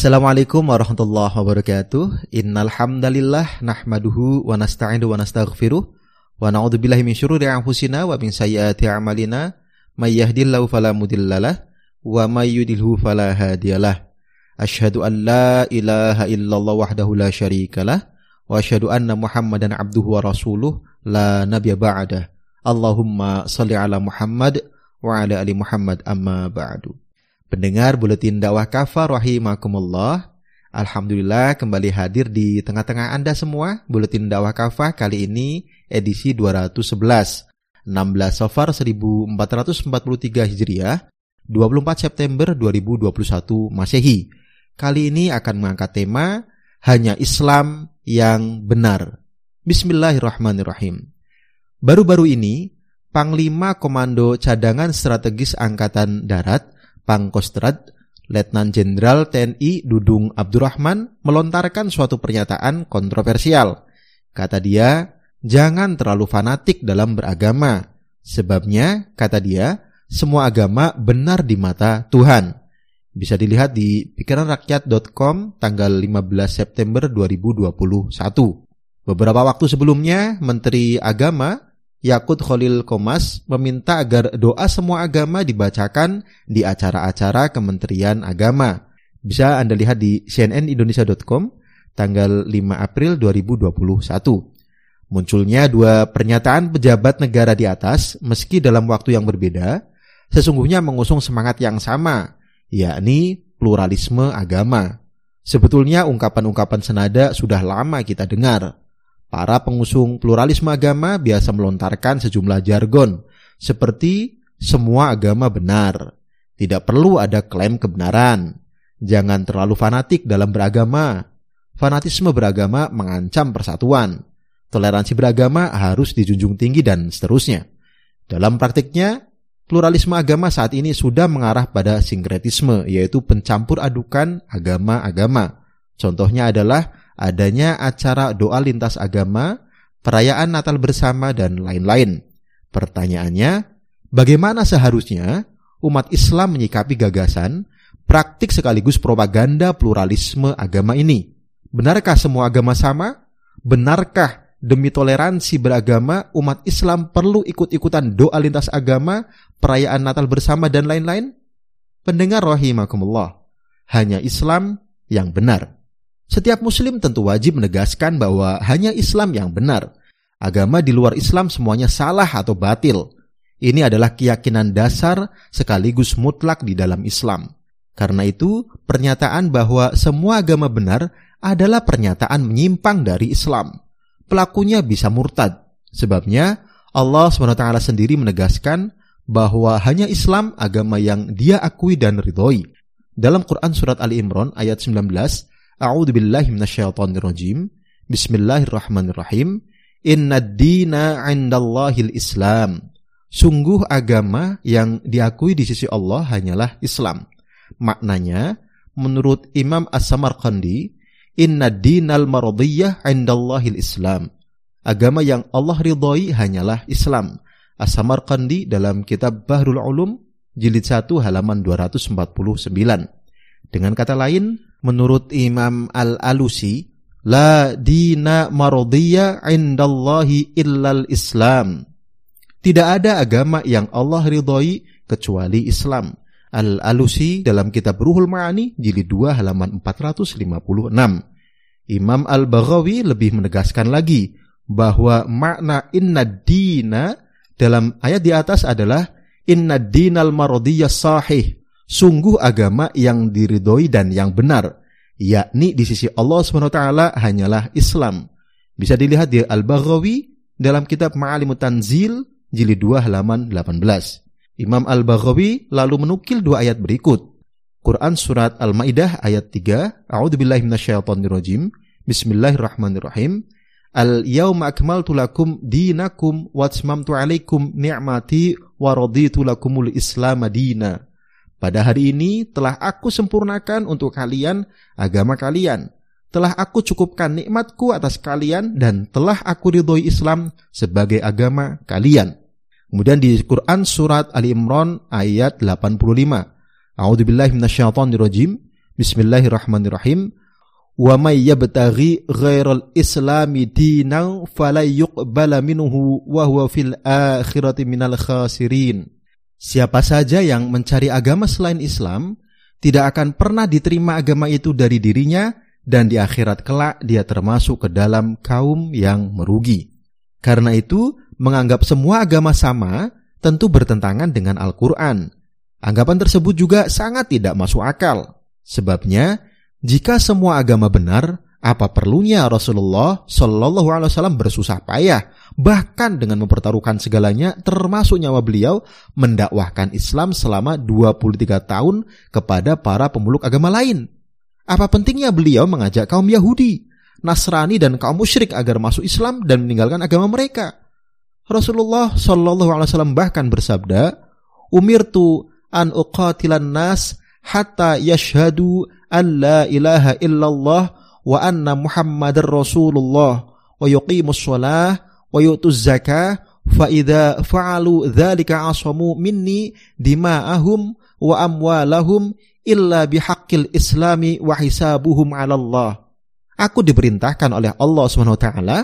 Assalamualaikum warahmatullahi wabarakatuh. Innal hamdalillah nahmaduhu wa nasta'inu wa nastaghfiruh wa na'udzubillahi min syururi anfusina wa min sayyiati a'malina may yahdihillahu fala mudhillalah wa may yudlilhu fala hadiyalah. Asyhadu an la ilaha illallah wahdahu la syarikalah wa asyhadu anna Muhammadan abduhu wa rasuluh la nabiyya ba'dah. Allahumma salli ala Muhammad wa ala ali Muhammad amma ba'du. Pendengar Buletin Dakwah Kafar rahimakumullah. Alhamdulillah kembali hadir di tengah-tengah Anda semua. Buletin Dakwah Kafah kali ini edisi 211. 16 Safar 1443 Hijriah, 24 September 2021 Masehi. Kali ini akan mengangkat tema hanya Islam yang benar. Bismillahirrahmanirrahim. Baru-baru ini, Panglima Komando Cadangan Strategis Angkatan Darat Pangkostrat, Letnan Jenderal TNI Dudung Abdurrahman melontarkan suatu pernyataan kontroversial. Kata dia, jangan terlalu fanatik dalam beragama. Sebabnya, kata dia, semua agama benar di mata Tuhan. Bisa dilihat di pikiranrakyat.com tanggal 15 September 2021. Beberapa waktu sebelumnya, Menteri Agama Yakut Khalil Komas meminta agar doa semua agama dibacakan di acara-acara Kementerian Agama. Bisa Anda lihat di cnnindonesia.com tanggal 5 April 2021. Munculnya dua pernyataan pejabat negara di atas meski dalam waktu yang berbeda, sesungguhnya mengusung semangat yang sama, yakni pluralisme agama. Sebetulnya ungkapan-ungkapan senada sudah lama kita dengar, Para pengusung pluralisme agama biasa melontarkan sejumlah jargon seperti semua agama benar. Tidak perlu ada klaim kebenaran. Jangan terlalu fanatik dalam beragama. Fanatisme beragama mengancam persatuan. Toleransi beragama harus dijunjung tinggi dan seterusnya. Dalam praktiknya, pluralisme agama saat ini sudah mengarah pada sinkretisme, yaitu pencampur adukan agama-agama. Contohnya adalah adanya acara doa lintas agama, perayaan Natal bersama, dan lain-lain. Pertanyaannya, bagaimana seharusnya umat Islam menyikapi gagasan, praktik sekaligus propaganda pluralisme agama ini? Benarkah semua agama sama? Benarkah demi toleransi beragama umat Islam perlu ikut-ikutan doa lintas agama, perayaan Natal bersama, dan lain-lain? Pendengar rahimakumullah, hanya Islam yang benar. Setiap muslim tentu wajib menegaskan bahwa hanya Islam yang benar. Agama di luar Islam semuanya salah atau batil. Ini adalah keyakinan dasar sekaligus mutlak di dalam Islam. Karena itu, pernyataan bahwa semua agama benar adalah pernyataan menyimpang dari Islam. Pelakunya bisa murtad. Sebabnya, Allah SWT sendiri menegaskan bahwa hanya Islam agama yang dia akui dan ridhoi. Dalam Quran Surat Ali Imran ayat 19, A'udzu billahi minasyaitonir rajim. Bismillahirrahmanirrahim. Inna dina 'indallahil Islam. Sungguh agama yang diakui di sisi Allah hanyalah Islam. Maknanya, menurut Imam As-Samarqandi, inna dinal maradiyah 'indallahil Islam. Agama yang Allah ridhoi hanyalah Islam. As-Samarqandi dalam kitab Bahrul Ulum jilid 1 halaman 249. Dengan kata lain, menurut Imam Al-Alusi, La dina marodiyya indallahi illal Islam. Tidak ada agama yang Allah ridhoi kecuali Islam. Al-Alusi dalam kitab Ruhul Ma'ani jilid 2 halaman 456. Imam Al-Baghawi lebih menegaskan lagi bahwa makna inna dina dalam ayat di atas adalah inna dinal marodiyya sahih sungguh agama yang diridhoi dan yang benar, yakni di sisi Allah SWT hanyalah Islam. Bisa dilihat di Al-Baghawi dalam kitab Ma'alimut Tanzil jilid 2 halaman 18. Imam Al-Baghawi lalu menukil dua ayat berikut. Quran surat Al-Maidah ayat 3, A'udzubillahi. Bismillahirrahmanirrahim. Al-yauma akmaltu lakum dinakum wa atmamtu alaikum ni'mati wa raditu lakumul Islam madina. Pada hari ini telah aku sempurnakan untuk kalian agama kalian. Telah aku cukupkan nikmatku atas kalian dan telah aku ridhoi Islam sebagai agama kalian. Kemudian di Quran surat Ali Imran ayat 85. A'udzubillahi minasyaitonirrajim. Bismillahirrahmanirrahim. Wa may yabtaghi ghairal islami dinan falayuqbala minhu wa huwa fil akhirati minal khasirin. Siapa saja yang mencari agama selain Islam tidak akan pernah diterima agama itu dari dirinya dan di akhirat kelak dia termasuk ke dalam kaum yang merugi. Karena itu, menganggap semua agama sama tentu bertentangan dengan Al-Quran. Anggapan tersebut juga sangat tidak masuk akal. Sebabnya, jika semua agama benar, apa perlunya Rasulullah Shallallahu Alaihi Wasallam bersusah payah, bahkan dengan mempertaruhkan segalanya, termasuk nyawa beliau, mendakwahkan Islam selama 23 tahun kepada para pemeluk agama lain. Apa pentingnya beliau mengajak kaum Yahudi, Nasrani dan kaum musyrik agar masuk Islam dan meninggalkan agama mereka? Rasulullah Shallallahu Alaihi Wasallam bahkan bersabda, "Umirtu an uqatilan nas hatta yashhadu an la ilaha illallah wa anna Muhammadar Rasulullah wa yuqimus shalah wa yu'tuz zakah fa idza fa'alu dzalika asamu minni dima'ahum wa amwalahum illa bihaqqil islami wa hisabuhum 'ala Allah." Aku diperintahkan oleh Allah Subhanahu wa taala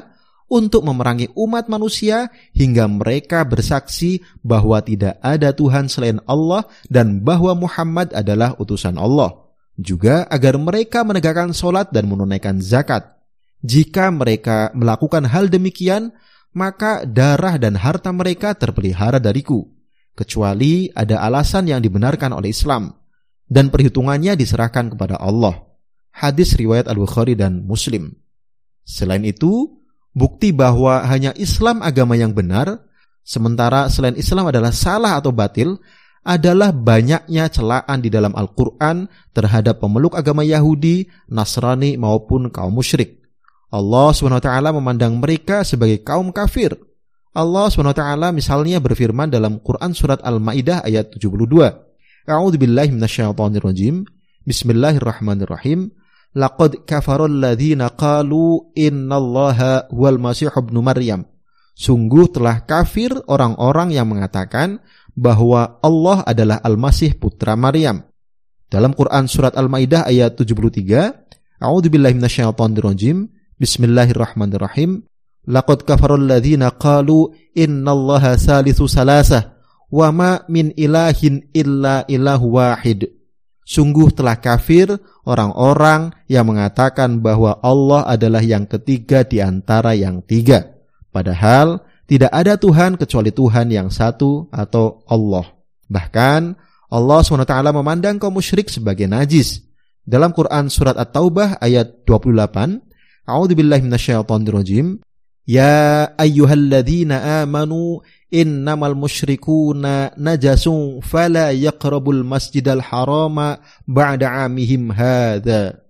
untuk memerangi umat manusia hingga mereka bersaksi bahwa tidak ada Tuhan selain Allah dan bahwa Muhammad adalah utusan Allah. Juga agar mereka menegakkan sholat dan menunaikan zakat. Jika mereka melakukan hal demikian, maka darah dan harta mereka terpelihara dariku. Kecuali ada alasan yang dibenarkan oleh Islam. Dan perhitungannya diserahkan kepada Allah. Hadis riwayat Al-Bukhari dan Muslim. Selain itu, bukti bahwa hanya Islam agama yang benar, sementara selain Islam adalah salah atau batil, adalah banyaknya celaan di dalam Al-Quran terhadap pemeluk agama Yahudi, Nasrani maupun kaum musyrik. Allah SWT memandang mereka sebagai kaum kafir. Allah SWT misalnya berfirman dalam Quran surat Al-Maidah ayat 72. A'udzu billahi minasyaitonir rajim. Bismillahirrahmanirrahim. Laqad kafarul ladzina qalu innallaha huwal masih ibnu Maryam. Sungguh telah kafir orang-orang yang mengatakan bahwa Allah adalah Al-Masih putra Maryam. Dalam Quran surat Al-Maidah ayat 73, A'udzu billahi minasyaitonir rajim. Bismillahirrahmanirrahim. Laqad kafarul ladzina qalu innallaha salisu salasah wa ma min ilahin illa ilahu wahid. Sungguh telah kafir orang-orang yang mengatakan bahwa Allah adalah yang ketiga di antara yang tiga. Padahal tidak ada Tuhan kecuali Tuhan yang satu atau Allah. Bahkan Allah SWT memandang kaum musyrik sebagai najis. Dalam Quran surat At-Taubah ayat 28, A'udzubillahi minasyaitonirrajim. Ya ayyuhalladzina amanu innamal musyrikuna najasun fala yaqrabul masjidal harama ba'da amihim hadha.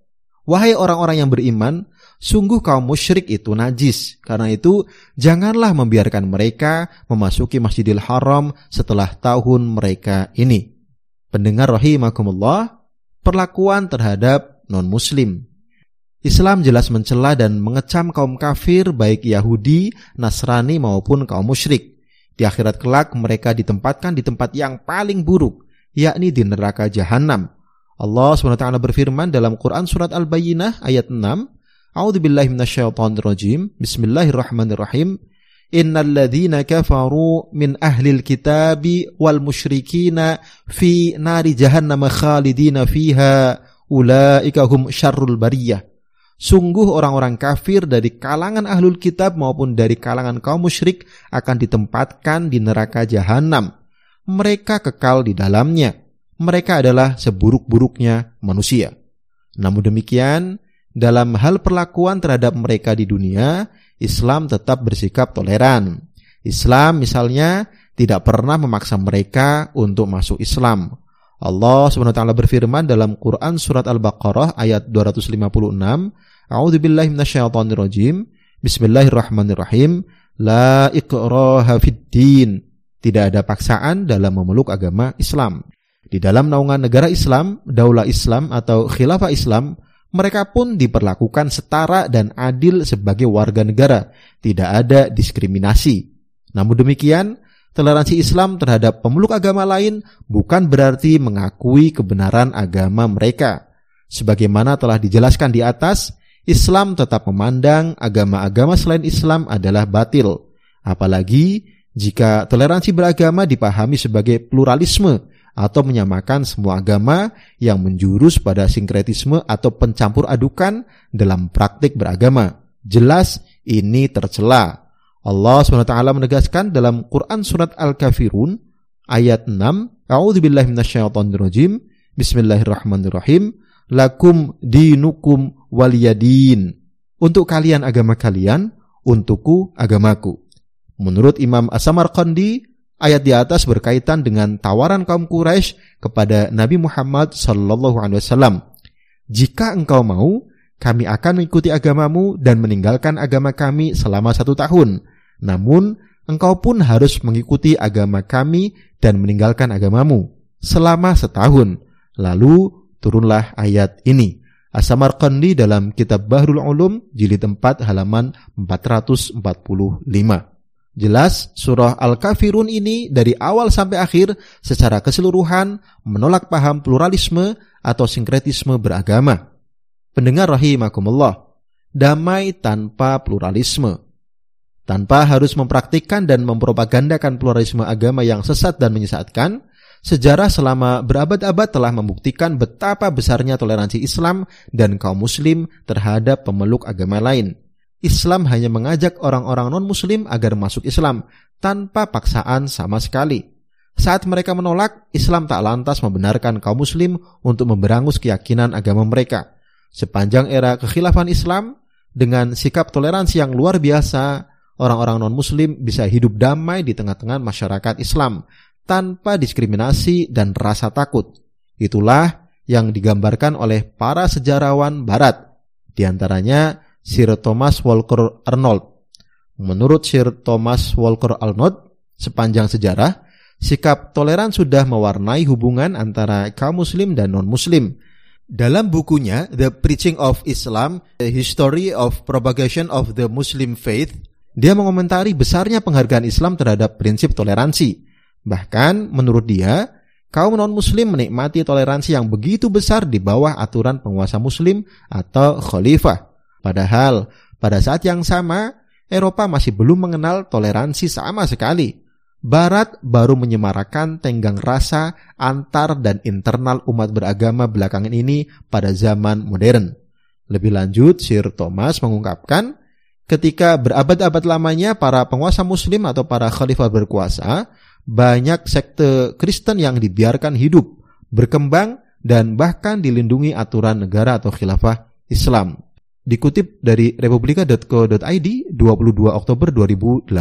Wahai orang-orang yang beriman, sungguh kaum musyrik itu najis. Karena itu, janganlah membiarkan mereka memasuki Masjidil Haram setelah tahun mereka ini. Pendengar rahimakumullah, perlakuan terhadap non-muslim. Islam jelas mencela dan mengecam kaum kafir baik Yahudi, Nasrani maupun kaum musyrik. Di akhirat kelak mereka ditempatkan di tempat yang paling buruk, yakni di neraka jahanam. Allah SWT berfirman dalam Quran surat Al-Bayyinah ayat 6, A'udzu billahi minasyaitonir rajim. Bismillahirrahmanirrahim. Innal ladzina kafaru min ahlil kitabi wal musyrikina fi nari jahannam khalidina fiha ulaika hum syarrul bariyah. Sungguh orang-orang kafir dari kalangan ahlul kitab maupun dari kalangan kaum musyrik akan ditempatkan di neraka jahanam. Mereka kekal di dalamnya. Mereka adalah seburuk-buruknya manusia. Namun demikian, dalam hal perlakuan terhadap mereka di dunia, Islam tetap bersikap toleran. Islam misalnya tidak pernah memaksa mereka untuk masuk Islam. Allah SWT berfirman dalam Quran surat Al-Baqarah ayat 256, A'udzu billahi minasyaitonir rajim. Bismillahirrahmanirrahim. La ikraha fid din. Tidak ada paksaan dalam memeluk agama Islam. Di dalam naungan negara Islam, daulah Islam atau khilafah Islam, mereka pun diperlakukan setara dan adil sebagai warga negara. Tidak ada diskriminasi. Namun demikian, toleransi Islam terhadap pemeluk agama lain bukan berarti mengakui kebenaran agama mereka. Sebagaimana telah dijelaskan di atas, Islam tetap memandang agama-agama selain Islam adalah batil. Apalagi jika toleransi beragama dipahami sebagai pluralisme atau menyamakan semua agama yang menjurus pada sinkretisme atau pencampur adukan dalam praktik beragama. Jelas ini tercela. Allah SWT menegaskan dalam Quran Surat Al-Kafirun ayat 6, A'udzubillahi Bismillahirrahmanirrahim, Lakum dinukum waliyadin. Untuk kalian agama kalian, untukku agamaku. Menurut Imam As-Samarqandi, ayat di atas berkaitan dengan tawaran kaum Quraisy kepada Nabi Muhammad sallallahu alaihi wasallam. Jika engkau mau, kami akan mengikuti agamamu dan meninggalkan agama kami selama satu tahun. Namun, engkau pun harus mengikuti agama kami dan meninggalkan agamamu selama setahun. Lalu turunlah ayat ini. As-Samarqandi dalam kitab Bahrul Ulum jilid 4 halaman 445. Jelas surah Al-Kafirun ini dari awal sampai akhir secara keseluruhan menolak paham pluralisme atau sinkretisme beragama. Pendengar rahimakumullah, damai tanpa pluralisme. Tanpa harus mempraktikkan dan mempropagandakan pluralisme agama yang sesat dan menyesatkan, Sejarah selama berabad-abad telah membuktikan betapa besarnya toleransi Islam dan kaum muslim terhadap pemeluk agama lain. Islam hanya mengajak orang-orang non-muslim agar masuk Islam tanpa paksaan sama sekali. Saat mereka menolak, Islam tak lantas membenarkan kaum muslim untuk memberangus keyakinan agama mereka. Sepanjang era kekhilafan Islam, dengan sikap toleransi yang luar biasa, orang-orang non-muslim bisa hidup damai di tengah-tengah masyarakat Islam tanpa diskriminasi dan rasa takut. Itulah yang digambarkan oleh para sejarawan barat, di antaranya Sir Thomas Walker Arnold. Menurut Sir Thomas Walker Arnold, sepanjang sejarah, sikap toleran sudah mewarnai hubungan antara kaum muslim dan non-muslim. Dalam bukunya The Preaching of Islam, The History of Propagation of the Muslim Faith, dia mengomentari besarnya penghargaan Islam terhadap prinsip toleransi Bahkan menurut dia, kaum non-muslim menikmati toleransi yang begitu besar di bawah aturan penguasa muslim atau khalifah. Padahal pada saat yang sama, Eropa masih belum mengenal toleransi sama sekali. Barat baru menyemarakan tenggang rasa antar dan internal umat beragama belakangan ini pada zaman modern. Lebih lanjut, Sir Thomas mengungkapkan, ketika berabad-abad lamanya para penguasa muslim atau para khalifah berkuasa banyak sekte Kristen yang dibiarkan hidup, berkembang, dan bahkan dilindungi aturan negara atau khilafah Islam. Dikutip dari republika.co.id 22 Oktober 2018.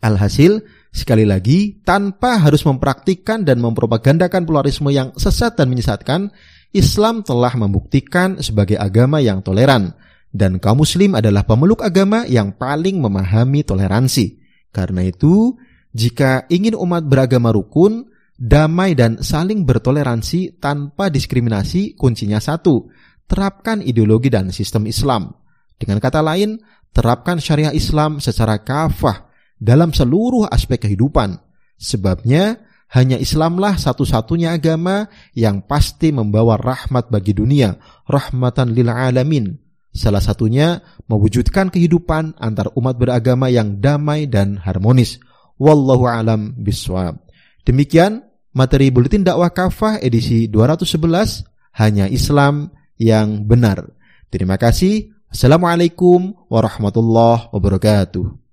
Alhasil, sekali lagi, tanpa harus mempraktikkan dan mempropagandakan pluralisme yang sesat dan menyesatkan, Islam telah membuktikan sebagai agama yang toleran, dan kaum muslim adalah pemeluk agama yang paling memahami toleransi. Karena itu, jika ingin umat beragama rukun, damai dan saling bertoleransi tanpa diskriminasi, kuncinya satu, terapkan ideologi dan sistem Islam. Dengan kata lain, terapkan syariah Islam secara kafah dalam seluruh aspek kehidupan. Sebabnya, hanya Islamlah satu-satunya agama yang pasti membawa rahmat bagi dunia, rahmatan lil alamin. Salah satunya mewujudkan kehidupan antar umat beragama yang damai dan harmonis. Wallahu alam biswab. Demikian materi buletin dakwah kafah edisi 211 hanya Islam yang benar. Terima kasih. Assalamualaikum warahmatullahi wabarakatuh.